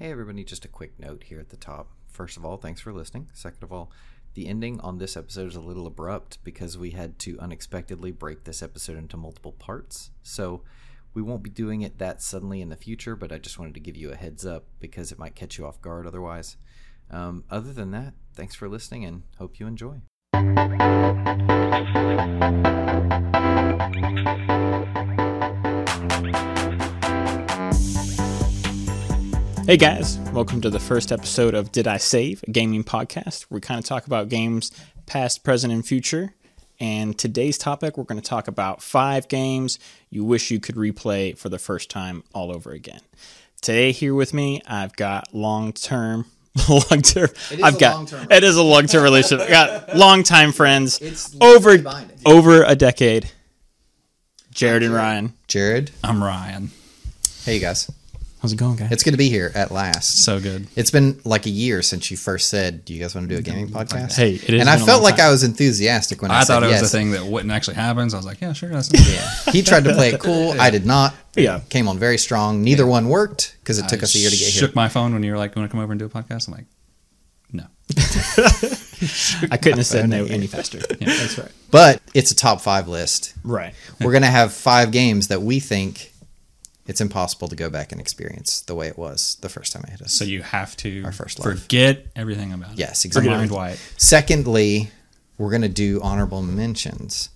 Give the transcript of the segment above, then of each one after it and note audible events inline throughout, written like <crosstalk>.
Hey, everybody, just a quick note here at the top. First of all, thanks for listening. Second of all, the ending on this episode is a little abrupt because we had to unexpectedly break this episode into multiple parts. So we won't be doing it that suddenly in the future, but I just wanted to give you a heads up because it might catch you off guard otherwise. Um, other than that, thanks for listening and hope you enjoy. Hey guys, welcome to the first episode of Did I Save, a gaming podcast. We kind of talk about games past, present, and future. And today's topic, we're going to talk about five games you wish you could replay for the first time all over again. Today, here with me, I've got long term. Long <laughs> term. I've a got long-term it is a long term relationship. I got <laughs> long time friends It's over literally binding. over a decade. Jared and Ryan. Jared, I'm Ryan. hey you guys. How's it going, guys? It's good to be here at last. So good. It's been like a year since you first said, "Do you guys want to do a gaming podcast?" Hey, it has and I felt like time. I was enthusiastic when I, I said thought it was yes. a thing that wouldn't actually happen. So I was like, yeah, sure. That's <laughs> Yeah, he tried to play it cool. <laughs> I did not. Yeah. came on very strong. Neither one worked because it took I us a year to get here. shook my phone when you were like, "Want to come over and do a podcast?" I'm like, no. <laughs> I couldn't have said no any faster. Yeah. That's right. But it's a top five list. Right. We're gonna have five games that we think it's impossible to go back and experience the way it was the first time I hit us. So you have to Our first love. forget everything about it. Yes, Forget exactly. White. Secondly, we're gonna do honorable mentions.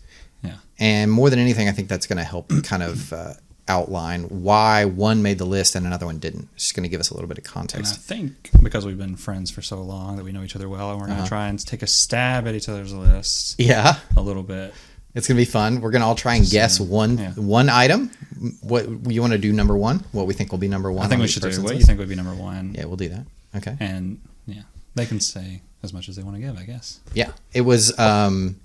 Yeah. And more than anything, I think that's going to help <coughs> kind of uh, outline why one made the list and another one didn't. It's just going to give us a little bit of And I think because we've been friends for so long that we know each other well, and we're going to Uh-huh. try and take a stab at each other's lists Yeah, a little bit. It's going to be fun. We're going to all try and guess one yeah. one item. What you want to do? Number one. What we think will be number one? I think on we should do person's what you think would be number one. Yeah, we'll do that. Okay. And yeah, they can say as much as they want to give, I guess. Yeah, it was. Um,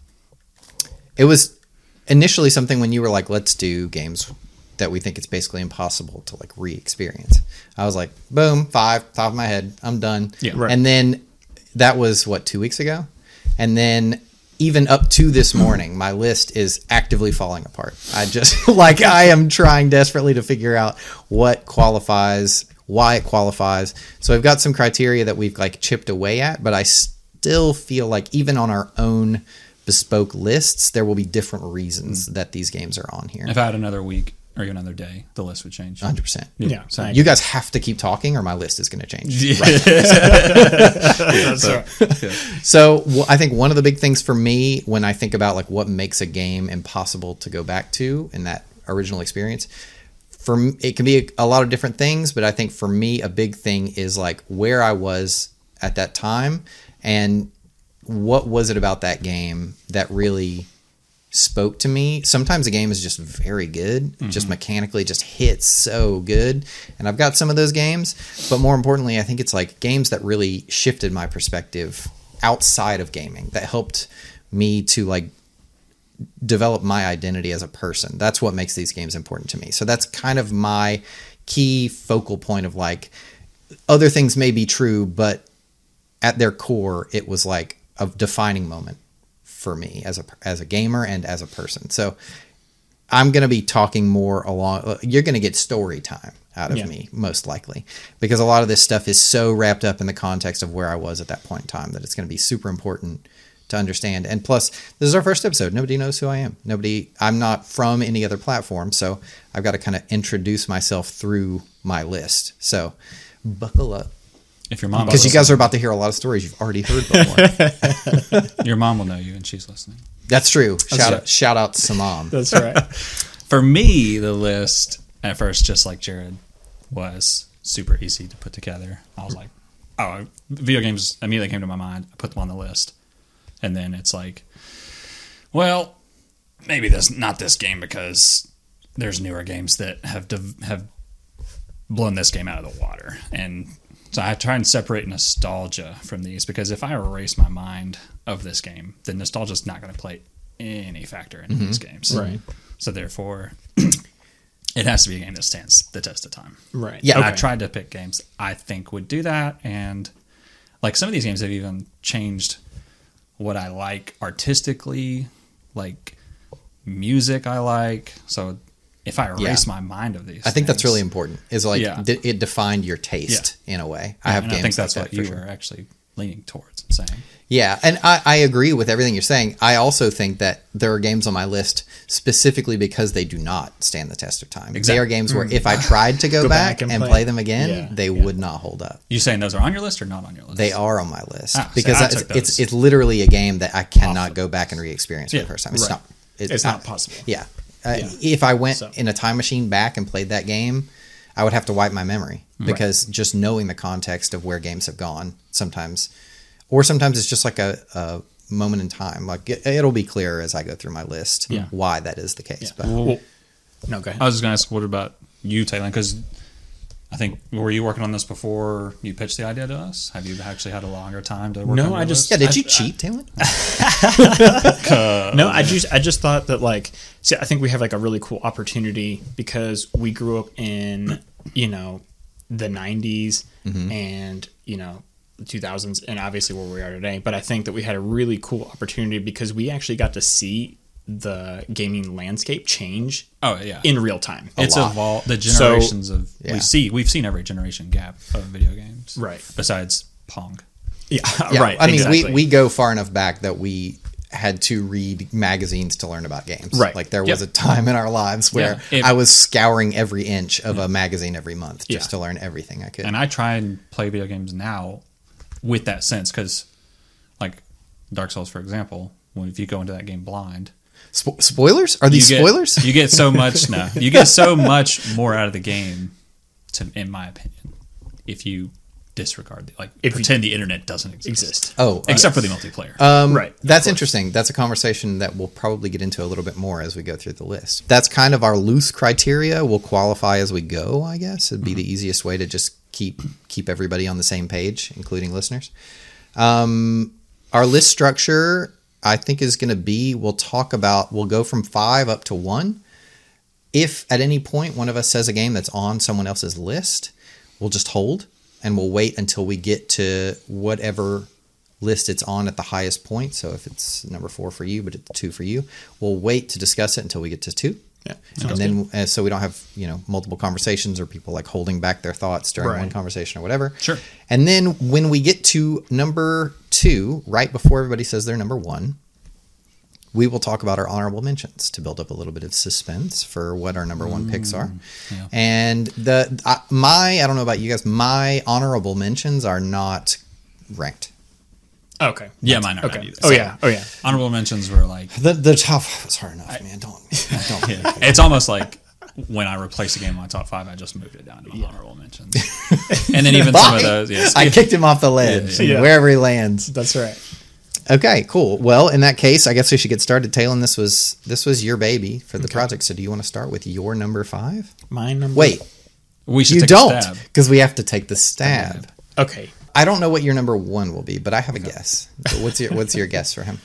it was initially something when you were like, "Let's do games that we think it's basically impossible to like re-experience." I was like, "Boom, five, top of my head, I'm done." Yeah. Right. And then that was what two weeks ago, and then even up to this morning, my list is actively falling apart. I just <laughs> like I am trying desperately to figure out what qualifies, why it qualifies. So I've got some criteria that we've like chipped away at, but I still feel like even on our own bespoke lists, there will be different reasons hmm. that these games are on here. If I had another week or even another day, the list would change. Hundred percent. Yeah. So You guys have to keep talking, or my list is going to change. <laughs> That's right. So wh- I think one of the big things for me when I think about like what makes a game impossible to go back to in that original experience, for m- it can be a, a lot of different things, but I think for me a big thing is like where I was at that time and what was it about that game that really spoke to me. Sometimes a game is just very good, just mm-hmm. mechanically just hits so good. And I've got some of those games, but more importantly, I think it's like games that really shifted my perspective outside of gaming that helped me to like develop my identity as a person. That's what makes these games important to me. So that's kind of my key focal point of like other things may be true, but at their core, it was like a defining moment for me as a as a gamer and as a person. So I'm going to be talking more along. You're going to get story time out of Yeah. me most likely because a lot of this stuff is so wrapped up in the context of where I was at that point in time that it's going to be super important to understand. And plus, this is our first episode. Nobody knows who I am. Nobody. I'm not from any other platform, so I've got to kind of introduce myself through my list. So buckle up If your mom, because you guys are about to hear a lot of stories you've already heard before. <laughs> your mom will know you, and she's listening. That's true. Shout right. out, shout out to mom. That's right. <laughs> For me, the list at first, just like Jared, was super easy to put together. I was like, oh, video games immediately came to my mind. I put them on the list, and then it's like, well, maybe this not this game because there's newer games that have dev- have blown this game out of the water, and so I try and separate nostalgia from these because if I erase my mind of this game, then nostalgia is not going to play any factor in these mm-hmm. games. Right. So therefore, <clears throat> it has to be a game that stands the test of time. Right. Yeah. And I tried to pick games I think would do that, and like some of these games have even changed what I like artistically, like music I like. So if I erase Yeah. my mind of these, I think that's really important. Is like Yeah. d- it defined your taste in a way. I have and games I think that's like what that you sure. were actually leaning towards and saying. Yeah, and I, I agree with everything you're saying. I also think that there are games on my list specifically because they do not stand the test of time. Exactly. They are games where if I tried to <laughs> go, Go back, back and and play. play, them again, Yeah, they yeah. would not hold up. You saying those are on your list or not on your list? They are on my list Ah, because I it's, took it's those it's literally a game that I cannot go back and re-experience for the first time. It's right. not. it- It's I- not possible. Yeah. Uh, Yeah. If I went So- in a time machine back and played that game, I would have to wipe my memory because just knowing the context of where games have gone sometimes, or sometimes it's just like a, a moment in time. Like it, it'll be clearer as I go through my list Yeah. why that is the case. Yeah. But Well, no, go ahead. I was just going to ask, what about you, Talon? Because I think were you working on this before you pitched the idea to us? Have you actually had a longer time to work? No, on your I just- yeah, did you I- cheat, Talon? <laughs> no, I just I just thought that like see I think we have like a really cool opportunity because we grew up in you know the 90s mm-hmm. and you know the 2000s and obviously where we are today but I think that we had a really cool opportunity because we actually got to see the gaming landscape change Oh yeah, in real time. it's lot. evolved. The So- generations of Yeah. we see we've seen every generation gap of video games, Right. Besides Pong. Yeah, <laughs> Yeah, right. I mean, exactly. we, we go far enough back that we had to read magazines to learn about games. Right. Like there was Yep. a time in our lives where Yeah, it- I was scouring every inch of a mm-hmm. magazine every month just Yeah. to learn everything I could. And I try and play video games now with that sense because, like Dark Souls, for example, when if you go into that game blind, Spo- spoilers? Are these you get, spoilers? You get so much no, <laughs> you get so much more out of the game, to, in my opinion, if you disregard the, like If you- pretend the internet doesn't exist. exist. oh, except for the multiplayer. Um, Right, That's interesting. That's a conversation that we'll probably get into a little bit more as we go through the list. That's kind of our loose criteria. We'll qualify as we go. I guess it'd be the easiest way to just keep keep everybody on the same page, including listeners. Um, our list structure, I think, is going to be. We'll talk about. We'll go from five up to one. If at any point one of us says a game that's on someone else's list, we'll just hold and we'll wait until we get to whatever list it's on at the highest point. So if it's number four for you, but it's two for you, we'll wait to discuss it until we get to two. Yeah. And then, uh, so we don't have you know multiple conversations or people like holding back their thoughts during Right. one conversation or whatever. Sure. And then when we get to number two, right before everybody says they're number one, we will talk about our honorable mentions to build up a little bit of suspense for what our number one picks are. yeah. And the uh, my I don't know about you guys, my honorable mentions are not ranked. Okay. yeah, mine are Okay. not either. Oh yeah. Oh yeah. honorable mentions were like The the top it's hard enough, man. Don't don't. <laughs> yeah. it's almost like when I replace a game in my top five, I just moved it down to my honorable mentions, <laughs> and then even some of those. Yes, I kicked him off the ledge Yeah. wherever he lands. That's right. Okay, cool. Well, in that case, I guess we should get started. Talon, this was this was your baby for the project. So, do you want to start with your number five? My number. Wait, we should you take don't, because we have to take the stab. Okay. I don't know what your number one will be, but I have a guess. But what's your What's your <laughs> guess for him?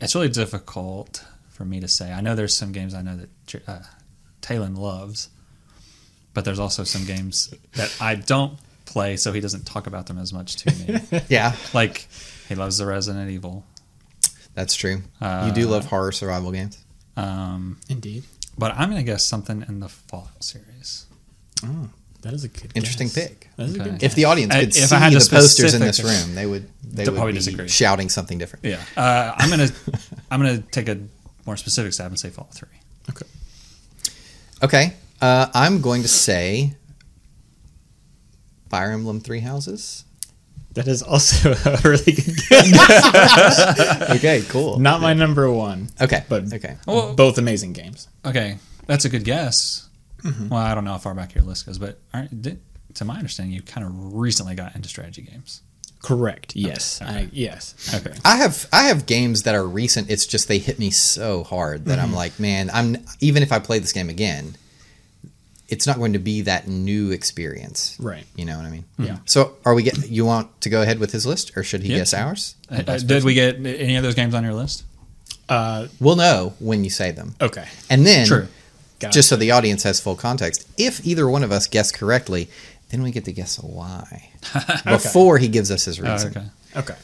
It's really difficult for me to say. I know there's some games I know that uh, Talon loves, but there's also some games that I don't play, so he doesn't talk about them as much to me. <laughs> Yeah, like he loves the Resident Evil, that's true. you do Uh, love horror survival games. um, Indeed. but I'm gonna guess something in the Fallout series. Oh, that is a good. Interesting guess. pick. That is a Okay. good. If the audience I- could if see I had the to posters in this room, they would they would probably be disagree. shouting something different. Yeah, uh, I'm gonna <laughs> I'm gonna take a more specific stab and say Fallout Three. Okay. Okay, uh, I'm going to say Fire Emblem Three Houses. That is also <laughs> a really good guess. <laughs> Okay, cool. Not my number one, Okay, but okay. Well- both amazing games. Okay, that's a good guess. Well, I don't know how far back your list goes, but aren't, did, to my understanding, you kind of recently got into strategy games. Correct. Yes. Okay. I, yes. Okay. I have I have games that are recent. It's just they hit me so hard that I'm like, man, I'm even if I play this game again, it's not going to be that new experience. Right. You know what I mean? Yeah. So are we get you want to go ahead with his list or should he Yeah. guess ours? Uh, uh, did we get any of those games on your list? Uh, We'll know when you say them. okay. And then True. Got just so the audience has full context, if either one of us guess correctly, then we get to guess why <laughs> before he gives us his Oh, reason. okay. Okay.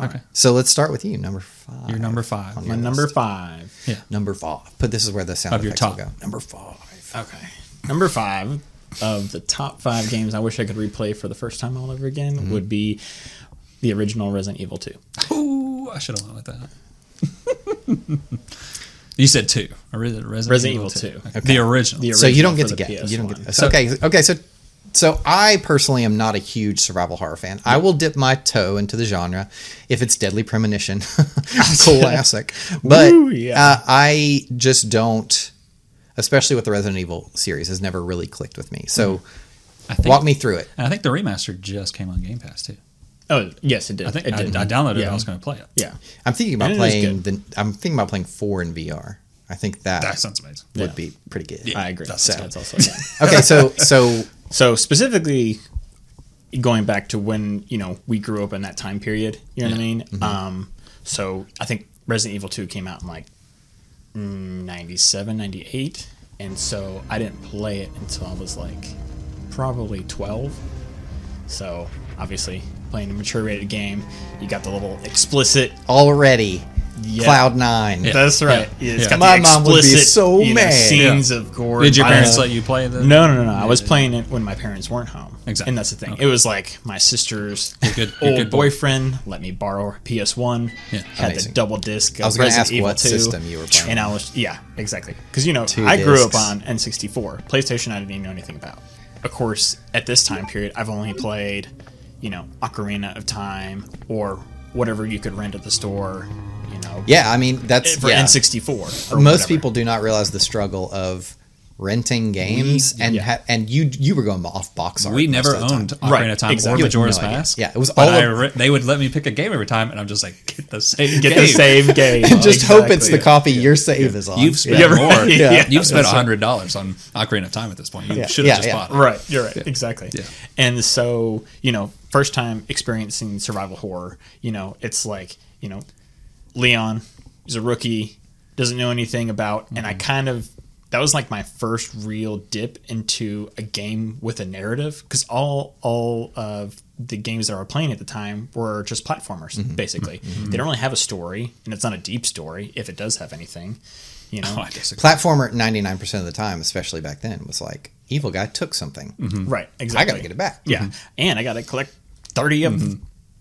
Okay. So let's start with you, number five. Your number five. on My my number list. five. Yeah. Number five. But this is where the sound Of your effects will top. go. Number five. Okay. Number five of the top five games I wish I could replay for the first time all over again Mm-hmm. would be the original Resident Evil 2. Ooh, I should have went with that. <laughs> you said two. Or Resident, Resident Evil 2. Okay. The original. The So you don't get to the get. You don't get. So, okay. Okay. So. So I personally am not a huge survival horror fan. I will dip my toe into the genre if it's Deadly Premonition, <laughs> classic. But Woo, yeah. uh, I just don't, especially with the Resident Evil series, has never really clicked with me. So I think, walk me through it. and I think the remaster just came on Game Pass too. Oh, yes, it did. I think it I, did. I downloaded it. Yeah. I was going to play it. Yeah. I'm thinking about And playing the. I'm thinking about playing four in VR. I think that, That sounds amazing. would Yeah. be pretty good. I agree. That's- That's, also yeah. Okay, so so So specifically going back to when, you know, we grew up in that time period, you know what I mean? Um so I think Resident Evil 2 came out in like mm, 97, 98 and so I didn't play it until I was like probably 12. So obviously playing a mature rated game, you got the little explicit already Yeah. Cloud Nine. That's right. Yeah. It's Yeah. got My mom would be so you know, mad. scenes of gore. Did your parents let you play the? No, no, no, no. I was playing it when my parents weren't home. Exactly. And that's the thing. Okay. It was like my sister's You're good- you're old good boy. boyfriend let me borrow PS1. Yeah. Had Amazing. the double disc. Of I was gonna ask Evil what 2, system you were playing And I was yeah, exactly. Because you know Two I grew up on N64. PlayStation I didn't even know anything about. Of course, at this time period, I've only played, you know, Ocarina of Time or whatever you could rent at the store. You know, Yeah, I mean that's for yeah. N64. or Most whatever. people do not realize the struggle of renting games and yeah. ha- and you you were going off box art. We never of the time. owned Ocarina Right, of Time exactly. or You had Majora's no idea. Mask. Yeah, it was all of- re- they would let me pick a game every time, and I'm just like, get the same. get game. the same <laughs> game. and just hope it's the Exactly. copy your save is on. You've spent Yeah, more. right. <laughs> Yeah. You've spent That's right. hundred dollars on Ocarina of Time at this point. You Yeah. should Yeah, have just yeah. bought it. Right, you're right, exactly. Yeah. And so, you know, first time experiencing survival horror, you know, it's like, you know, Leon He's a rookie, doesn't know anything about, and Mm-hmm. I kind of that was like my first real dip into a game with a narrative because all all of the games that I were playing at the time were just platformers, Mm-hmm. basically. Mm-hmm. Mm-hmm. They don't really have a story, and it's not a deep story if it does have anything. You oh, know, Oh, Platformer ninety nine percent of the time, especially back then, was like evil guy took something. Mm-hmm. right? Exactly. I got to get it back. Yeah, and I got to collect thirty of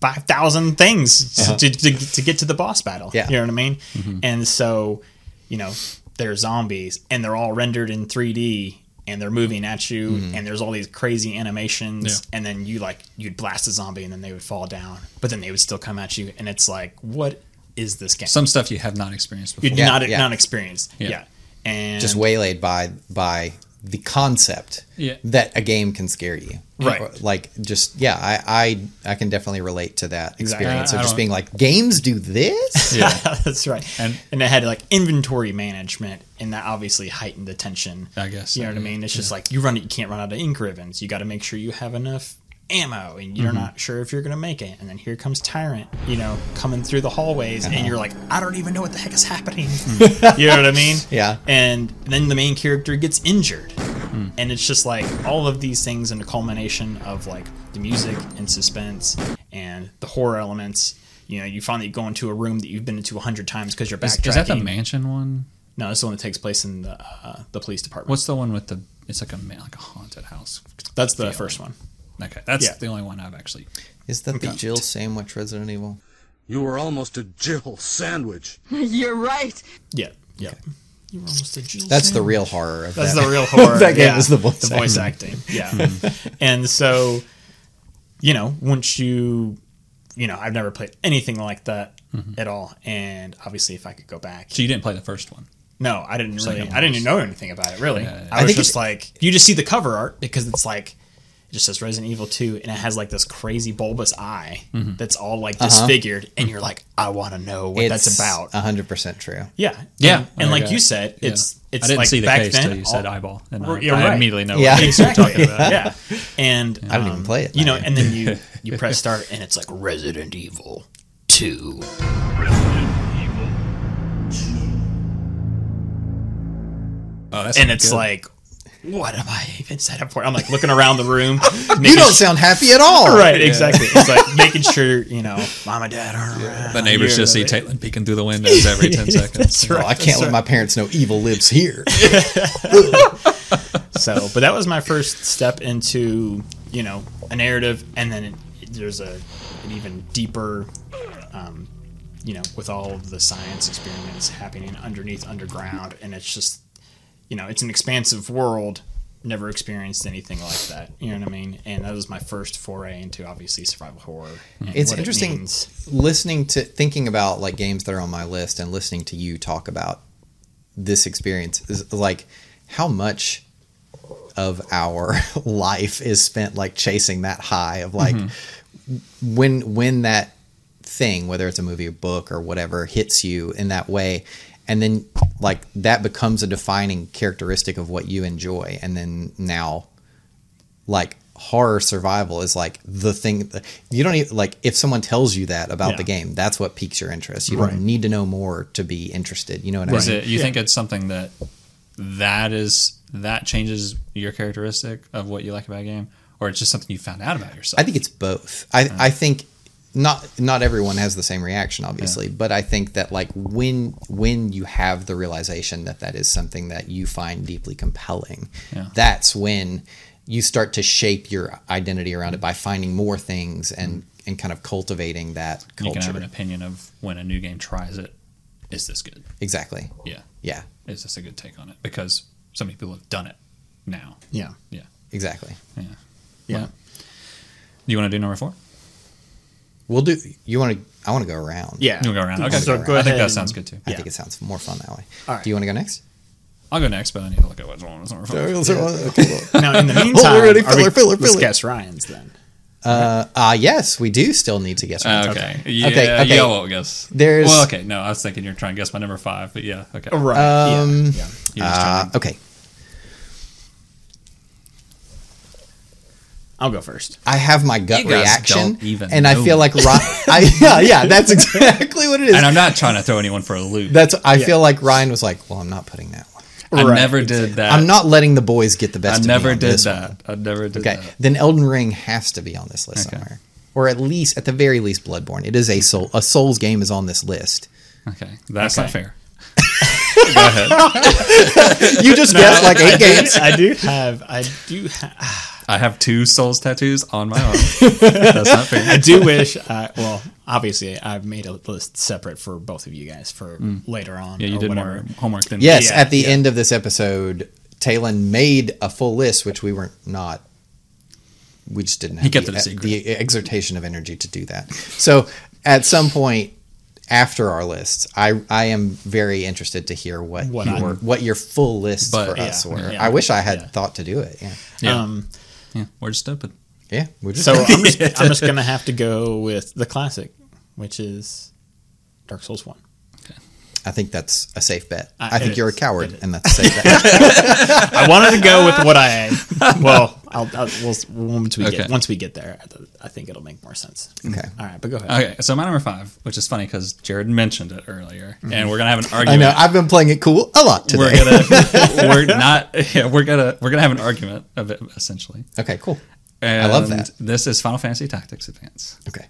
five thousand things uh-huh. to, to, to get to the boss battle. Yeah. you know what I mean. Mm-hmm. And so, you know, they're zombies, and they're all rendered in three D, and they're moving at you, mm-hmm. and there's all these crazy animations, Yeah. and then you like you'd blast a zombie, and then they would fall down, but then they would still come at you, and it's like, what is this game? Some stuff you have not experienced before. You're Yeah, not yeah. not experienced. Yeah. Yeah, and Just waylaid by by the concept Yeah. that a game can scare you. Right. Like just yeah, I I, I can definitely relate to that experience I- of just being like games do this. <laughs> Yeah. <laughs> that's right. And- And, it had like inventory management, and that obviously heightened the tension. I guess You know so, what I mean? It's just like you run it, you can't run out of ink ribbons. You got to make sure you have enough ammo, and you're Mm-hmm. not sure if you're going to make it. And then here comes Tyrant, you know, coming through the hallways, and you're like, I don't even know what the heck is happening. <laughs> you know what I mean? <laughs> Yeah. And then the main character gets injured. Hmm. And it's just like all of these things and a culmination of like the music and suspense and the horror elements. You know, you finally go into a room that you've been into a hundred times because you're Is, backtracking. is that the mansion one? No, this is the one that takes place in the uh, the police department. What's the one with the? It's like a like a haunted house. That's the feel? first one. Okay, that's Yeah. the only one I've actually. Is that the Okay. Jill sandwich Resident Evil? You were almost a Jill sandwich. <laughs> You're right. Yeah, yeah. You were almost a Jill sandwich. That's the real horror of That's that. the real <laughs> horror. That game yeah. is the voice the voice acting. Yeah, <laughs> and so you know, once you, you know, I've never played anything like that mm-hmm. at all, and obviously, if I could go back, So you didn't play the first one. no, I didn't really, I didn't even know anything about it. Really, Yeah, yeah. I I was think just it- like, you just see the cover art because it's like. It just says Resident Evil 2 and it has like this crazy bulbous eye Mm-hmm. that's all like Uh-huh. disfigured and you're like I want to know what that's about. hundred percent true. Yeah, Yeah. and, and like Okay. you said, Yeah. it's it's I didn't like see the back case then. till you said eyeball, and I, you're I right. immediately know Yeah. what case you're talking about. <laughs> yeah, and I didn't even play it. You know, now. and then you <laughs> you press start and it's like Resident Evil Two. Oh, and it's good. like what am I even set up for? I'm like looking around the room. <laughs> You don't su- sound happy at all. <laughs> right, exactly. It's like making sure you know, mom and dad aren't around. The neighbors just see You're- peeking through the windows every 10 <laughs> seconds. That's Oh, right. I can't let my parents know evil lives here. So, but that was my first step into you know a narrative, and then it, there's a an even deeper, um, you know, with all of the science experiments happening underneath underground, and it's just you know it's an expansive world. Never experienced anything like that. You know what I mean? And that was my first foray into obviously survival horror. Hmm. It's what it interesting listening to thinking about like games that are on my list and listening to you talk about this experience is like how much of our <laughs> life is spent like chasing that high of like mm-hmm. when when that thing whether it's a movie or book or whatever hits you in that way and then like that becomes a defining characteristic of what you enjoy and then now like horror survival is like the thing you don't even like if someone tells you that about Yeah. the game that's what piques your interest you Right. don't need to know more to be interested you know what Is i mean it, you think it's something that that is that changes your characteristic of what you like about a game, or it's just something you found out about yourself? I think it's both. I, I think not not everyone has the same reaction, obviously, but I think that like when when you have the realization that that is something that you find deeply compelling, Yeah. that's when you start to shape your identity around it by finding more things and mm-hmm. and kind of cultivating that you can have culture. an opinion of when a new game tries it. Is this good? Exactly. Yeah. Yeah. Is this a good take on it? Because so many people have done it now. Yeah, Yeah. Exactly. Yeah. yeah. Do you want to do number four? We'll do. You want to? I want to go around. Yeah. You'll go around. Okay. So go I think that sounds good too. I Yeah. think it sounds more fun that way. All right. Do you want to go next? I'll go next, but I need to look at which one is number four. Okay. <laughs> Now, in the <laughs> meantime, Already are we- filler, filler, let's filler. guess Ryan's then. Uh, uh, yes, we do still need to guess. Uh, okay. Okay. Yeah, Okay, okay. Yeah, won't guess. There's- Well, okay. No, I was thinking you're trying to guess my number five, but yeah. Okay. Right. Um, yeah. yeah. You're just trying Uh, to- okay. I'll go first. I have my gut reaction, even and I feel me. like Ryan. I, <laughs> yeah, yeah, that's exactly what it is. and I'm not trying to throw anyone for a loop. That's. I Yeah. feel like Ryan was like, "Well, I'm not putting that one. I Right, never did that. I'm not letting the boys get the I best." of me never on did this that. one." I never did Okay, that. then Elden Ring has to be on this list Okay. somewhere, or at least, at the very least, Bloodborne. It is a soul. A Souls game is on this list. Okay. That's Okay. not fair. <laughs> go ahead. <laughs> You just guessed like eight I do- games. I do have. I do. Ha- I have two Souls tattoos on my arm. <laughs> That's not fair. I do wish. Uh, well, obviously, I've made a list separate for both of you guys for later on. Yeah, you or did whatever. more homework than Yes, Yeah, at the yeah. end of this episode, Talon made a full list, which we weren't not. We just didn't have He kept the, it a secret. the exertation of energy to do that. So at some point after our lists, I I am very interested to hear what What your what your full lists But- for us were. yeah. I wish I had Yeah. thought to do it. Yeah, Yeah. Um, yeah, we're just stupid. yeah. We're just so I'm just, I'm just <laughs> gonna have to go with the classic, which is Dark Souls One. I think that's a safe bet. Uh, I think you're a coward, and that's <laughs> a safe bet. I wanted to go with what I. <laughs> Well, I'll, I'll we'll, once we Okay. get once we get there, I think it'll make more sense. Okay. All right, but go ahead. Okay, so my number five, which is funny because Jared mentioned it earlier, and we're gonna have an argument. I know. I've been playing it cool a lot we're today. gonna <laughs> we're not yeah, we're gonna we're gonna have an argument of it essentially. okay, cool. And love that. This is Final Fantasy Tactics Advance. Okay,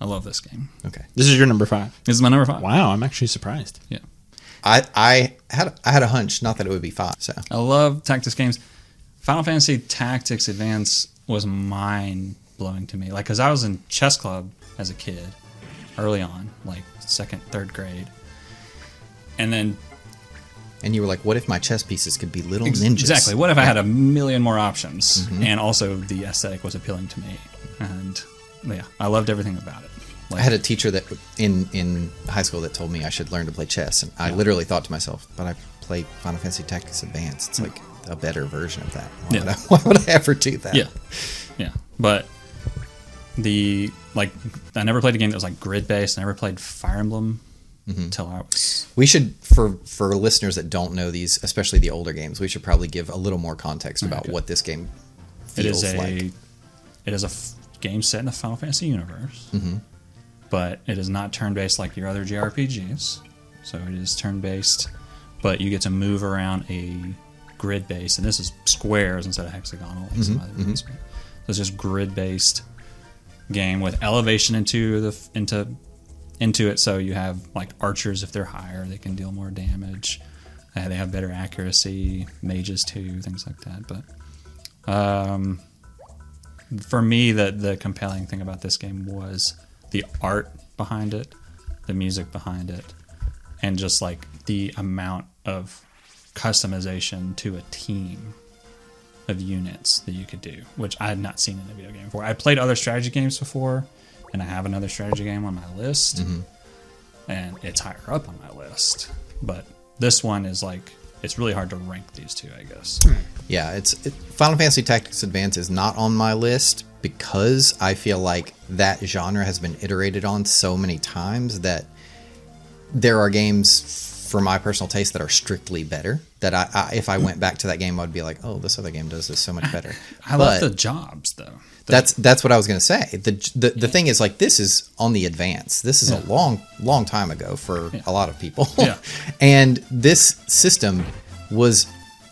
I love this game. okay. This is your number five. This is my number five. Wow, I'm actually surprised. Yeah, I I had I had a hunch, not that it would be five. So I love tactics games. Final Fantasy Tactics Advance was mind blowing to me. Like, cause I was in chess club as a kid, early on, like second, third grade, and then And you were like, what if my chess pieces could be little Ex- ninjas? Exactly. What if I had a million more options, Mm-hmm. and also the aesthetic was appealing to me, and yeah, I loved everything about it. Like, I had a teacher that in in high school that told me I should learn to play chess, and I literally thought to myself, "But I play Final Fantasy Tactics Advance. It's like a better version of that. Why, Yeah. would, I, <laughs> why would I ever do that?" yeah, yeah, but the like I never played a game that was like grid based. I never played Fire Emblem Mm-hmm. until I was We should for for listeners that don't know these, especially the older games, we should probably give a little more context about Okay. what this game feels is a like. it is a game set in the Final Fantasy universe, Mm-hmm. but it is not turn based like your other JRPGs. So it is turn based, but you get to move around a grid based, and this is squares instead of hexagonal like other ones. So it's just grid based game with elevation into the into into it. So you have like archers if they're higher, they can deal more damage. Uh, they have better accuracy. Mages too, things like that. But um, for me, the the compelling thing about this game was the art behind it, the music behind it, and just like the amount of customization to a team of units that you could do, which I had not seen in a video game before. I played other strategy games before, and I have another strategy game on my list, mm-hmm. and it's higher up on my list. But this one is like it's really hard to rank these two, I guess. Yeah, it's it, Final Fantasy Tactics Advance is not on my list because I feel like that genre has been iterated on so many times that there are games for my personal taste that are strictly better. That I, I if I went back to that game, I'd be like, oh, this other game does this so much better. <laughs> I love the jobs though. That's that's what I was gonna say. The the, the thing is like this is on the advance. This is Yeah. a long long time ago for a lot of people. Yeah. <laughs> and this system was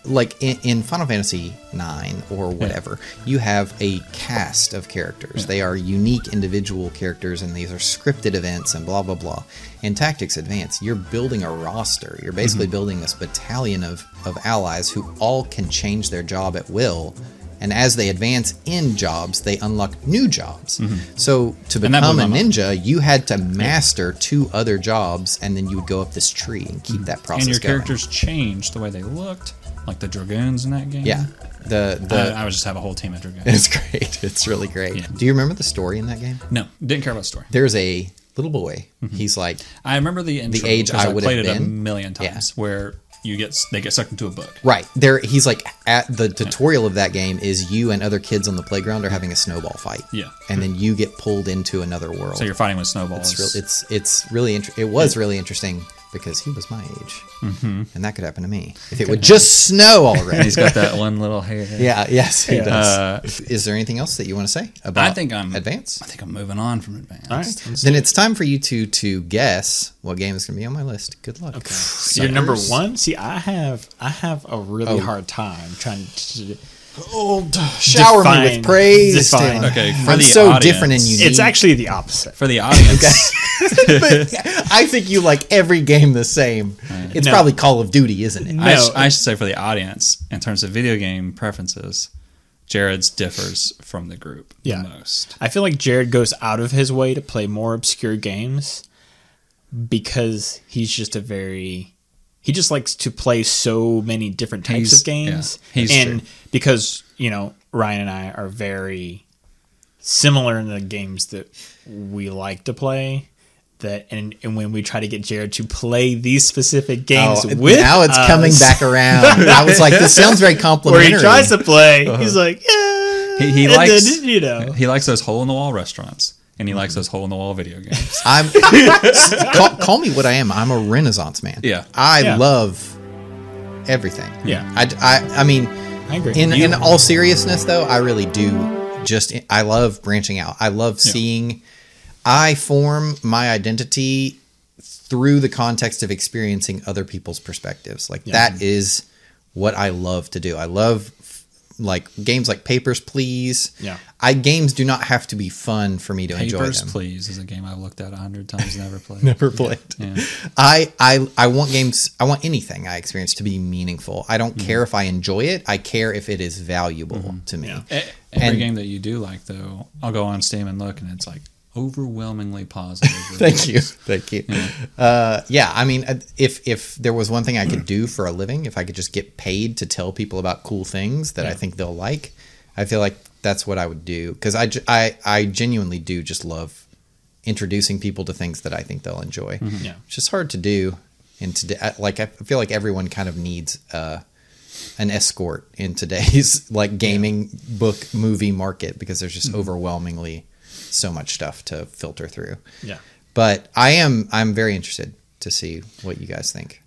like in, in Final Fantasy nine or whatever. You have a cast of characters. Yeah. They are unique individual characters, and these are scripted events and blah blah blah. In Tactics Advance, you're building a roster. You're basically mm-hmm. building this battalion of of allies who all can change their job at will and as they advance in jobs, they unlock new jobs. Mm-hmm. So to become a blew my mind. ninja, you had to master two other jobs, and then you would go up this tree and keep mm-hmm. that process and your going. characters changed the way they looked, like the dragoons in that game. yeah, the the I, I would just have a whole team of dragoons. it's <laughs> great. It's really great. Yeah. Do you remember the story in that game? no, didn't care about the story. There's a little boy. Mm-hmm. He's like I remember the intro age because I I, would have played it a been. million Yeah. times, where you get they get sucked into a book. right there. He's like at the tutorial of that game is you and other kids on the playground are having a snowball fight. Yeah. and then you get pulled into another world. So you're fighting with snowballs. It's real, it's it's really inter- it was really interesting because he was my age, mm-hmm. and that could happen to me if it would just snow already. He's got that one little hair. <laughs> yeah, yes, he Yeah. does. Is there anything else that you want to say about? I think I'm advance. I think I'm moving on from advanced. All right. Then it's time for you two to guess what game is going to be on my list. Good luck. Okay. You're number one. See, I have I have a really Oh. hard time trying to. Oh, shower me with praise. define. Okay, for I'm the so audience. different and unique. It's actually the opposite. For the <laughs> audience, <laughs> I think you like every game the same. It's No. probably Call of Duty, isn't it? I, No. sh- I should say for the audience, in terms of video game preferences, Jared's differs from the group Yeah. the most. I feel like Jared goes out of his way to play more obscure games because he's just a very he just likes to play so many different types He's- of games. yeah, he's and true. because, you know, Ryan and I are very similar in the games that we like to play. That and, and when we try to get Jared to play these specific oh, games Oh, with now it's coming back around. I was like, this sounds very complimentary. <laughs> where he tries to play, he's uh-huh. like, yeah. He, he likes then, you know, he likes those hole in the wall restaurants, and he likes those hole in the wall video games. <laughs> I'm call, call me what I am. I'm a Renaissance man. Yeah. I Yeah. love everything. Yeah. I, I, I mean, I agree. in You- in all seriousness though, I really do just I love branching out. I love seeing. I form my identity through the context of experiencing other people's perspectives. Like that is what I love to do. I love like games like Papers, Please. Yeah. I games do not have to be fun for me to enjoy Papers. Please, is a game I've looked at a hundred times, never played. <laughs> Never played. Yeah. I, I I want games. I want anything I experience to be meaningful. I Mm-hmm. don't care if I enjoy it. I care if it is valuable to me. Yeah. Every And- game that you do like, though, I'll go on Steam and look, and it's like overwhelmingly positive. <laughs> Thank you, thank you. Uh, yeah, I mean, uh, if if there was one thing I could do for a living, if I could just get paid to tell people about cool things that I think they'll like, I feel like that's what I would do because I, I I genuinely do just love introducing people to things that I think they'll enjoy. Yeah. It's just hard to do, and today, like I feel like everyone kind of needs uh, an escort in today's <laughs> like gaming book movie market because there's just overwhelmingly so much stuff to filter through. yeah. But I am I'm very interested to see what you guys think.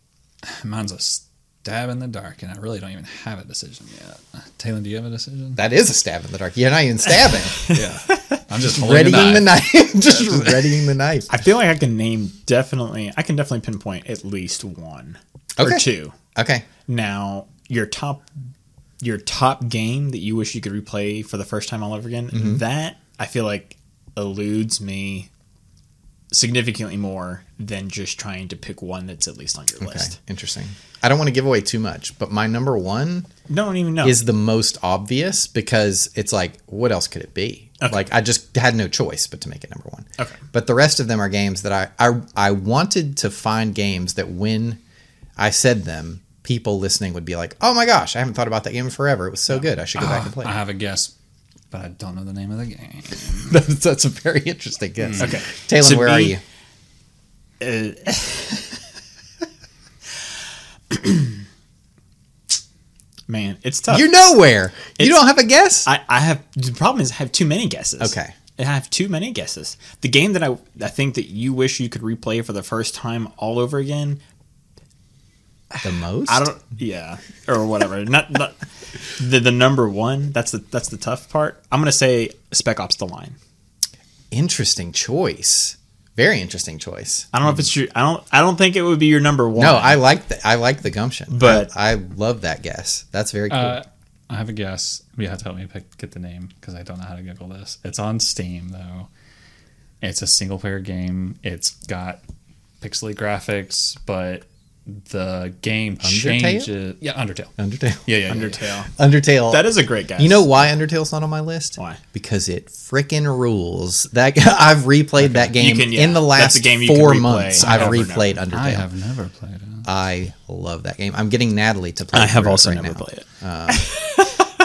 Mine's a stab in the dark, and I really don't even have a decision yet. Talon, do you have a decision? That is a stab in the dark. You're not even stabbing. <laughs> yeah, I'm just readying the the knife. knife. <laughs> just readying the knife. I feel like I can name definitely. I can definitely pinpoint at least one or two. Okay. Now, your top your top game that you wish you could replay for the first time all over again. Mm-hmm. That I feel like eludes me significantly more than just trying to pick one that's at least on your Okay, list. interesting. I don't want to give away too much, but my number one Don't even know. is the most obvious because it's like, what else could it be? Okay. Like, I just had no choice but to make it number one. Okay. But the rest of them are games that I, I, I wanted to find games that when I said them, people listening would be like, oh my gosh, I haven't thought about that game in forever. It was so good. I should go back ah, and play I have a guess, but I don't know the name of the game. <laughs> that's, that's a very interesting guess. Hmm. Okay. Talon, To where are me- you? Uh, <coughs> man, it's tough. You're nowhere. You don't have a guess? I, I have the problem is I have too many guesses. Okay. I have too many guesses. The game that I I think that you wish you could replay for the first time all over again. The most? I don't. Yeah, or whatever. not, not the the number one. That's the that's the tough part. I'm gonna say Spec Ops: The Line. Interesting choice. Very interesting choice. I don't know if it's your. I don't. I don't think it would be your number one. No, I like the I like the gumption, But- I, I love that guess. That's very cool. Uh, I have a guess. You have to help me pick, get the name because I don't know how to Google this. It's on Steam though. It's a single player game. It's got pixely graphics, but the game Undertale? changes. Yeah, Undertale. Undertale. Yeah, yeah, yeah, Undertale. Undertale. That is a great guess. You know why Undertale's not on my list? Why? Because it frickin' rules. That <laughs> I've replayed that game can- yeah, in the that's last a game you four replay months. I've replayed over. Undertale. I I, have never played it. I love that game. I'm getting Natalie to play. It. I have also right never now. played it. Uh,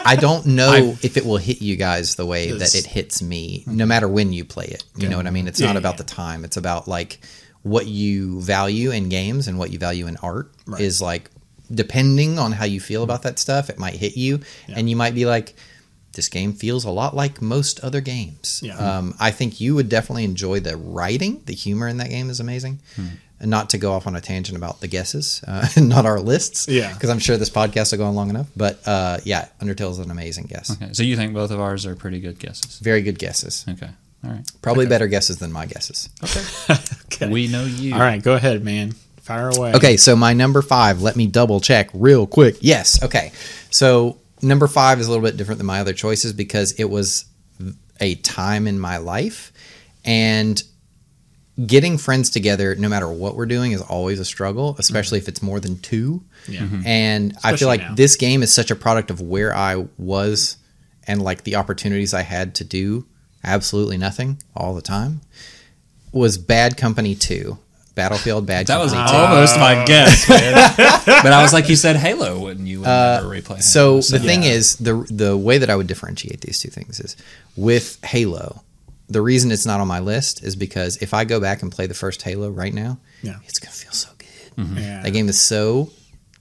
I don't <laughs> know if it will hit you guys the way that it hits me, no matter when you play it. You know what I mean? It's Yeah, not about yeah. the time. It's about like what you value in games and what you value in art is like depending on how you feel about that stuff, it might hit you, and you might be like, "This game feels a lot like most other games." Yeah. Um, I think you would definitely enjoy the writing. The humor in that game is amazing. Hmm. And not to go off on a tangent about the guesses, uh, <laughs> not our lists, Yeah. because I'm sure this podcast will go on long enough. But uh, yeah, Undertale is an amazing guess. Okay, so you think both of ours are pretty good guesses? Very good guesses. Okay, all right. Probably better guesses than my guesses. Okay. <laughs> We know you. All right, go ahead, man. Fire away. Okay, so my number five, let me double check real quick. Yes, okay. So number five is a little bit different than my other choices because it was a time in my life and getting friends together no matter what we're doing is always a struggle especially if it's more than two Yeah. Mm-hmm. Mm-hmm. and i feel like now. this game is such a product of where i was and like the opportunities i had to do absolutely nothing all the time was bad company 2 battlefield bad That was company 2 almost my guess, man. <laughs> but I was like, you said Halo, wouldn't you? Would never replay Halo. Uh, So the thing is, the the way that I would differentiate these two things is with Halo. The reason it's not on my list is because if I go back and play the first Halo right now, Yeah. it's gonna feel so good. Yeah. That game is so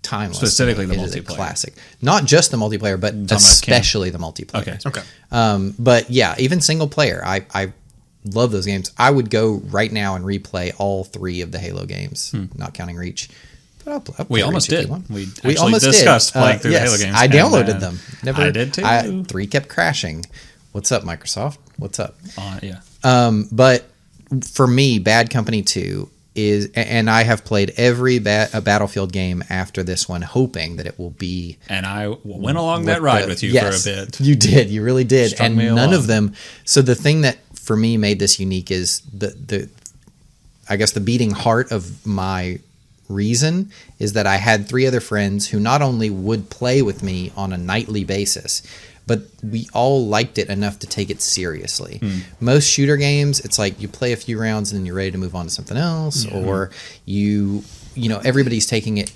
timeless. to me. Specifically the It is a multiplayer. classic. Not just the multiplayer, but about especially the multiplayer. Okay. Okay. Um, but yeah, even single player, I, I love those games. I would go right now and replay all three of the Halo games, not counting Reach. But I'll, I'll Hmm. We almost Reach if you did. want. We actually discussed playing through the Halo games, I and downloaded them. Never, I did too. three kept crashing. What's up, Microsoft? What's up? Uh, yeah. Um, but for me, Bad Company Two is, and I have played every ba- a Battlefield game after this one, hoping that it will be And I went along that ride the- with you yes, for a bit. You did. You really did. Strung and none along. of them. So the thing that for me made this unique is the the I guess the beating heart of my reason is that I had three other friends who not only would play with me on a nightly basis, but we all liked it enough to take it seriously. Hmm. Most shooter games, it's like you play a few rounds and then you're ready to move on to something else, or you you know everybody's taking it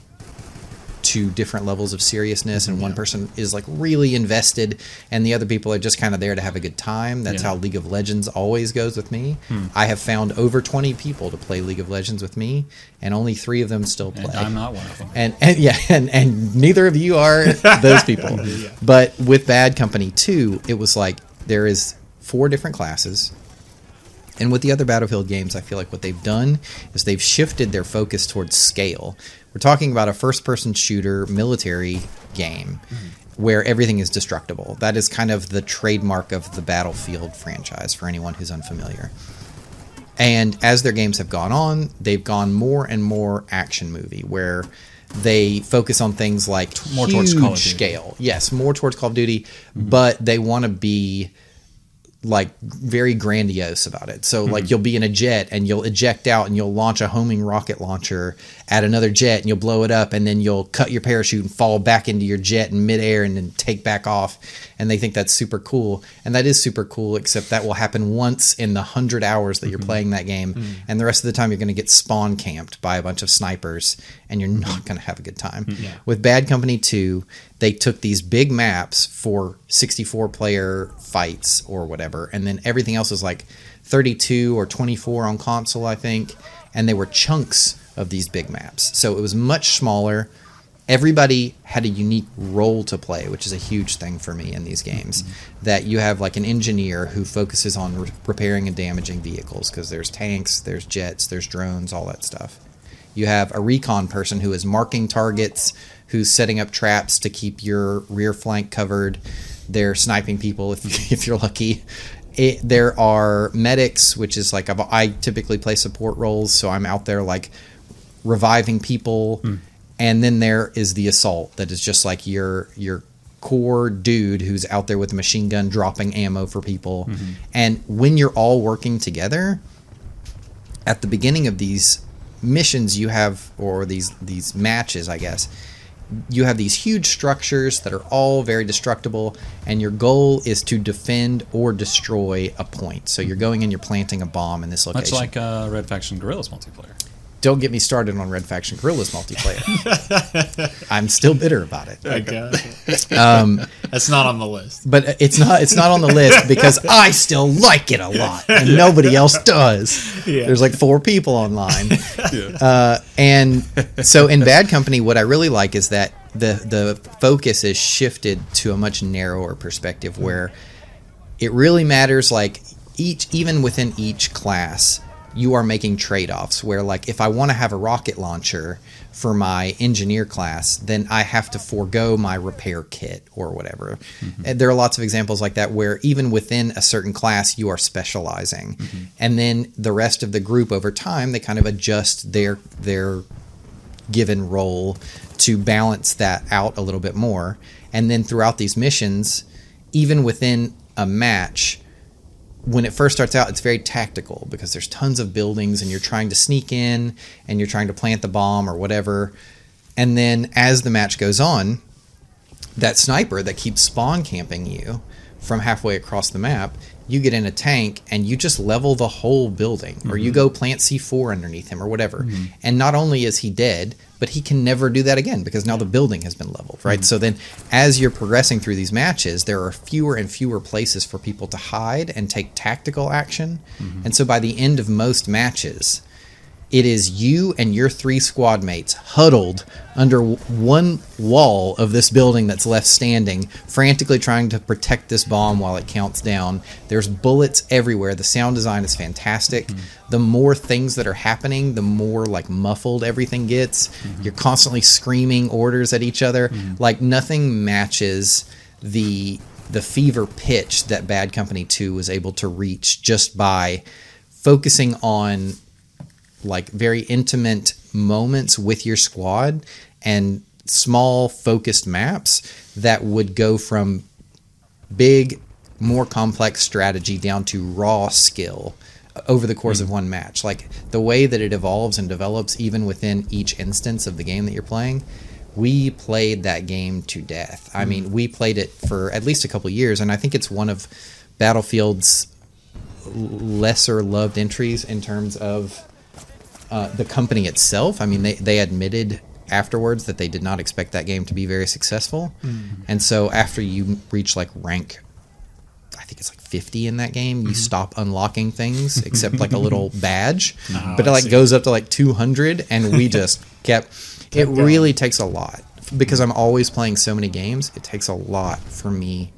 to different levels of seriousness and one person is like really invested and the other people are just kind of there to have a good time. That's Yeah. how league of legends always goes with me. Hmm. I have found over 20 people to play league of legends with me and only three of them still play. And I'm not one of them. and, and yeah <laughs> and, and neither of you are those people. <laughs> But with bad company 2 it was like there is four different classes and with the other Battlefield games, I feel like what they've done is they've shifted their focus towards scale. We're talking about a first person shooter military game where everything is destructible. That is kind of the trademark of the Battlefield franchise for anyone who's unfamiliar. And as their games have gone on, they've gone more and more action movie, where they focus on things like More towards Call of Duty. scale. Yes, more towards Call of Duty, but they want to be like very grandiose about it. So like hmm. you'll be in a jet and you'll eject out and you'll launch a homing rocket launcher at another jet and you'll blow it up and then you'll cut your parachute and fall back into your jet in midair and then take back off. And they think that's super cool. And that is super cool, except that will happen once in the hundred hours that you're mm-hmm. playing that game. Mm. And the rest of the time you're gonna get spawn camped by a bunch of snipers and you're not mm-hmm. gonna have a good time. Mm-hmm. With Bad Company 2, they took these big maps for 64 player fights or whatever and then everything else was like 32 or 24 on console i think and they were chunks of these big maps. So it was much smaller. Everybody had a unique role to play which is a huge thing for me in these games that you have like an engineer who focuses on re- repairing and damaging vehicles because there's tanks there's jets there's drones all that stuff. You have a recon person who is marking targets, who's setting up traps to keep your rear flank covered. They're sniping people if, <laughs> if you're lucky. It, there are medics, which is like I've, I typically play support roles, so I'm out there like reviving people. Hmm. And then there is the assault that is just like your your core dude who's out there with a machine gun dropping ammo for people. Mm-hmm. And when you're all working together, at the beginning of these missions you have or these these matches i guess you have these huge structures that are all very destructible and your goal is to defend or destroy a point so you're going and you're planting a bomb in this location Much like uh, Red Faction Guerrillas multiplayer. Don't get me started on red faction guerrillas multiplayer i'm still bitter about it I um, That's not on the list. but it's not it's not on the list because I still like it a lot <laughs> and nobody else does. Yeah. There's like four people online, uh, and so in Bad Company, what I really like is that the the focus is shifted to a much narrower perspective where it really matters like each even within each class you are making trade-offs where like if i want to have a rocket launcher for my engineer class then i have to forego my repair kit or whatever. Mm-hmm. And there are lots of examples like that where even within a certain class you are specializing. Mm-hmm. And then the rest of the group over time they kind of adjust their their given role to balance that out a little bit more. And then throughout these missions, even within a match, when it first starts out, it's very tactical because there's tons of buildings and you're trying to sneak in and you're trying to plant the bomb or whatever. And then as the match goes on, that sniper that keeps spawn camping you from halfway across the map, you get in a tank and you just level the whole building, or you mm-hmm. go plant C4 underneath him, or whatever. Mm-hmm. And not only is he dead, but he can never do that again because now the building has been leveled, right? Mm-hmm. So then, as you're progressing through these matches, there are fewer and fewer places for people to hide and take tactical action. Mm-hmm. And so by the end of most matches, it is you and your three squad mates huddled under one wall of this building that's left standing, frantically trying to protect this bomb while it counts down. There's bullets everywhere. The sound design is fantastic. Hmm. The more things that are happening, the more like muffled everything gets. Hmm. You're constantly screaming orders at each other. Hmm. Like nothing matches the the fever pitch that Bad Company 2 was able to reach just by focusing on like very intimate moments with your squad and small focused maps that would go from big more complex strategy down to raw skill over the course of mm-hmm. one match. Like the way that it evolves and develops even within each instance of the game that you're playing we played that game to death. I mm-hmm. mean we played it for at least a couple years and i think it's one of battlefield's lesser loved entries in terms of uh, the company itself. I mean, they, they admitted afterwards that they did not expect that game to be very successful. And so after you reach like rank, I think it's like 50 in that game, you stop unlocking things except like a little <laughs> badge. but it like goes up to like 200 and we <laughs> just kept it really takes a lot because I'm always playing so many games. It takes a lot for me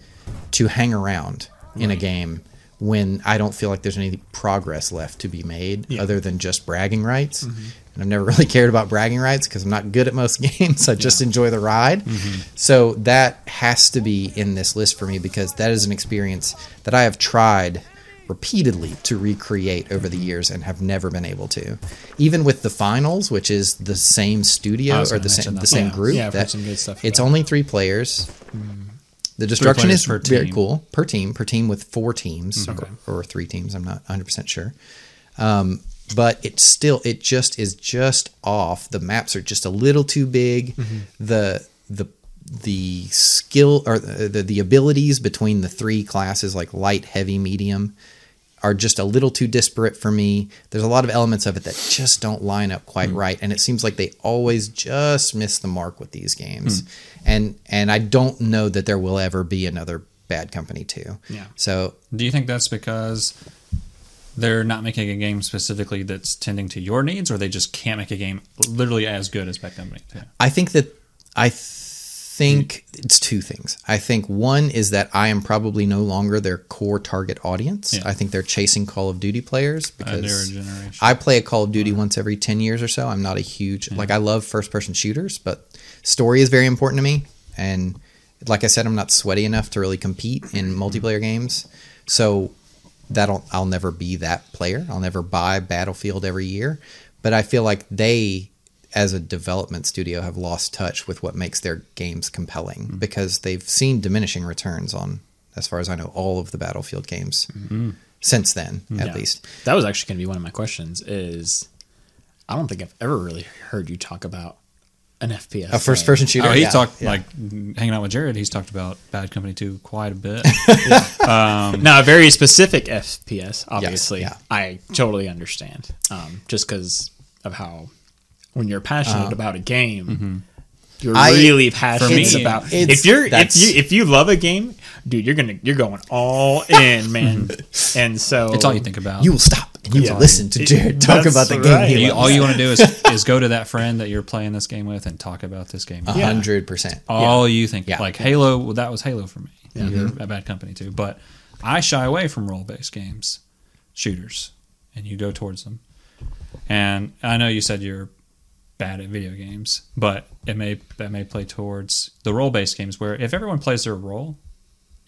to hang around in a game when I don't feel like there's any progress left to be made Yeah. other than just bragging rights. And I've never <laughs> really cared about bragging rights because I'm not good at most <laughs> games. I just enjoy the ride. So that has to be in this list for me because that is an experience that I have tried repeatedly to recreate over the years and have never been able to. Even with the finals, which is the same studio or the same the same Yeah. group, Yeah, that some good stuff it's only three players. The destruction is per very team. cool per team, per team with four teams or, or three teams. I'm not 100 percent sure, um, but it still it just is just off. The maps are just a little too big. The the the skill or the, the the abilities between the three classes like light, heavy, medium are just a little too disparate for me. There's a lot of elements of it that just don't line up quite mm. right, and it seems like they always just miss the mark with these games. Hmm. And and I don't know that there will ever be another Bad Company two. Yeah. So Do you think that's because they're not making a game specifically that's tending to your needs, or they just can't make a game literally as good as Bad Company? Two? I think that I think it's two things. I think one is that I am probably no longer their core target audience. Yeah. I think they're chasing Call of Duty players because. I play a Call of Duty once every 10 years or so. I'm not a huge like I love first person shooters, but story is very important to me and like I said I'm not sweaty enough to really compete in multiplayer games. So that'll I'll never be that player. I'll never buy Battlefield every year, but I feel like they as a development studio have lost touch with what makes their games compelling mm-hmm. because they've seen diminishing returns on as far as I know all of the Battlefield games mm-hmm. since then at Yeah. least. That was actually going to be one of my questions. Is I don't think I've ever really heard you talk about an FPS. A first person shooter. Oh, he's yeah, talked yeah. like hanging out with Jared. He's talked about Bad Company 2 quite a bit. <laughs> Um, now, a very specific FPS, obviously. yeah. I totally understand. Um, just because of how, when you're passionate uh-huh. about a game, mm-hmm. you're Uh-huh. I- really passionate me, about. it's- If you're if you if you love a game, dude, you're gonna you're going all <laughs> in, man. Mm-hmm. and so it's all you think about. you will stop and you Yeah. will listen to Jared talk about the right. game. he You- all you want to do is, <laughs> is go to that friend that you're playing this game with and talk about this game. A hundred percent. All you think, Yeah. like Halo, well, that was Halo for me. You're mm-hmm. a bad company two, but I shy away from role-based games, shooters, and you go towards them. And I know you said you're bad at video games, but it may that may play towards the role-based games where if everyone plays their role,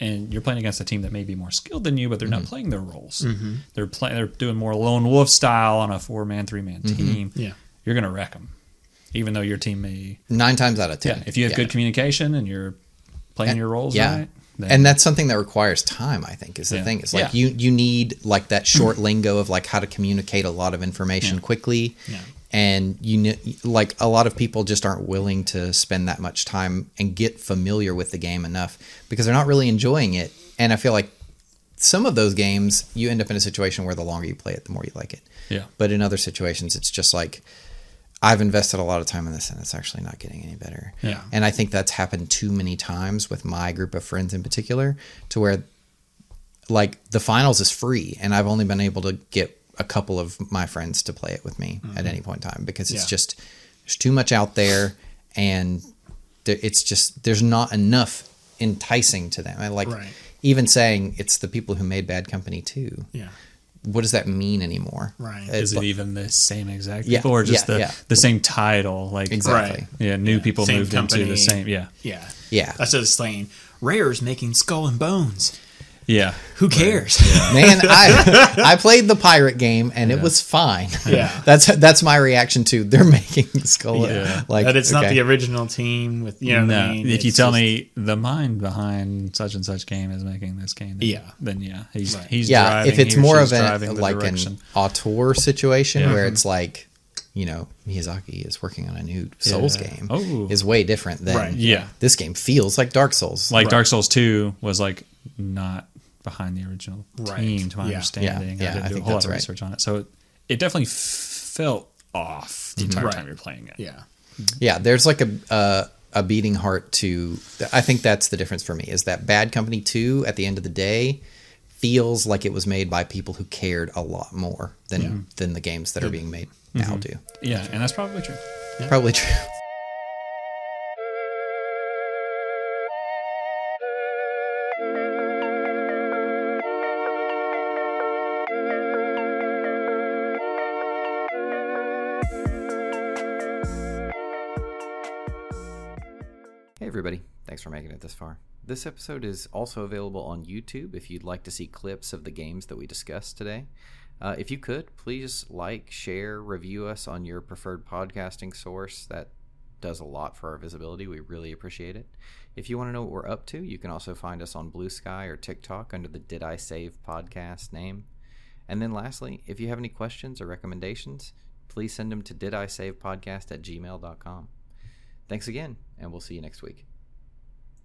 and you're playing against a team that may be more skilled than you, but they're not mm-hmm. playing their roles. Mm-hmm. They're playing. They're doing more lone wolf style on a four-man, three-man mm-hmm. team. Yeah. you're gonna wreck them, even though your team may Nine times out of ten. yeah, if you have Yeah. good communication and you're playing your roles yeah. right, then and that's something that requires time i think is the Yeah. thing it's like you you need like that short <clears throat> lingo of like how to communicate a lot of information quickly Yeah. And you ne- like a lot of people just aren't willing to spend that much time and get familiar with the game enough because they're not really enjoying it. And i feel like some of those games you end up in a situation where the longer you play it the more you like it. Yeah, but in other situations it's just like i've invested a lot of time in this and it's actually not getting any better. Yeah. and i think that's happened too many times with my group of friends in particular to where like the finals is free and i've only been able to get a couple of my friends to play it with me at mm-hmm. any point in time because it's Yeah. just there's too much out there and there, it's just there's not enough enticing to them I like Right. even saying it's the people who made bad company two Yeah. what does that mean anymore Right. Uh, is It's it like- even the same exact Yeah, people or just yeah, the yeah. the same title? Like Exactly. Right. yeah, new Yeah. people Same moved into the same. Yeah, Yeah. Yeah. That's just saying. Rare's making Skull and Bones. Yeah. Who cares? <laughs> Man, I I played the pirate game and it was fine. Yeah. <laughs> that's that's my reaction to they're <laughs> making Skull. Yeah. Like that it's not the original team with you know. what I mean? if you tell just- me the mind behind such and such game is making this game, then, Yeah. then yeah, he's Right. he's yeah. driving, if it's he more of an like direction. an auteur situation Yeah. where mm-hmm. it's like you know Miyazaki is working on a new Souls Yeah. game Oh. is way different than Right. yeah, this game feels like Dark Souls. like Right. Dark Souls Two was like not behind the original Right. team, to my Yeah. understanding. Yeah, yeah, I didn't I do think a whole lot of right. research on it, so it, it definitely felt off the entire Right. time you're playing it. yeah, Yeah, there's like a uh, a beating heart to. I think that's the difference for me. Is that Bad Company Two at the end of the day feels like it was made by people who cared a lot more than than the games that are being made now do. Yeah, and that's probably true. Probably true. Everybody, thanks for making it this far. This episode is also available on YouTube if you'd like to see clips of the games that we discussed today. Uh, if you could, please like, share, review us on your preferred podcasting source. That does a lot for our visibility. We really appreciate it. If you want to know what we're up to, you can also find us on BlueSky or TikTok under the Did I Save podcast name. And then lastly, if you have any questions or recommendations, please send them to didisavepodcast at gmail.com. Thanks again, and we'll see you next week.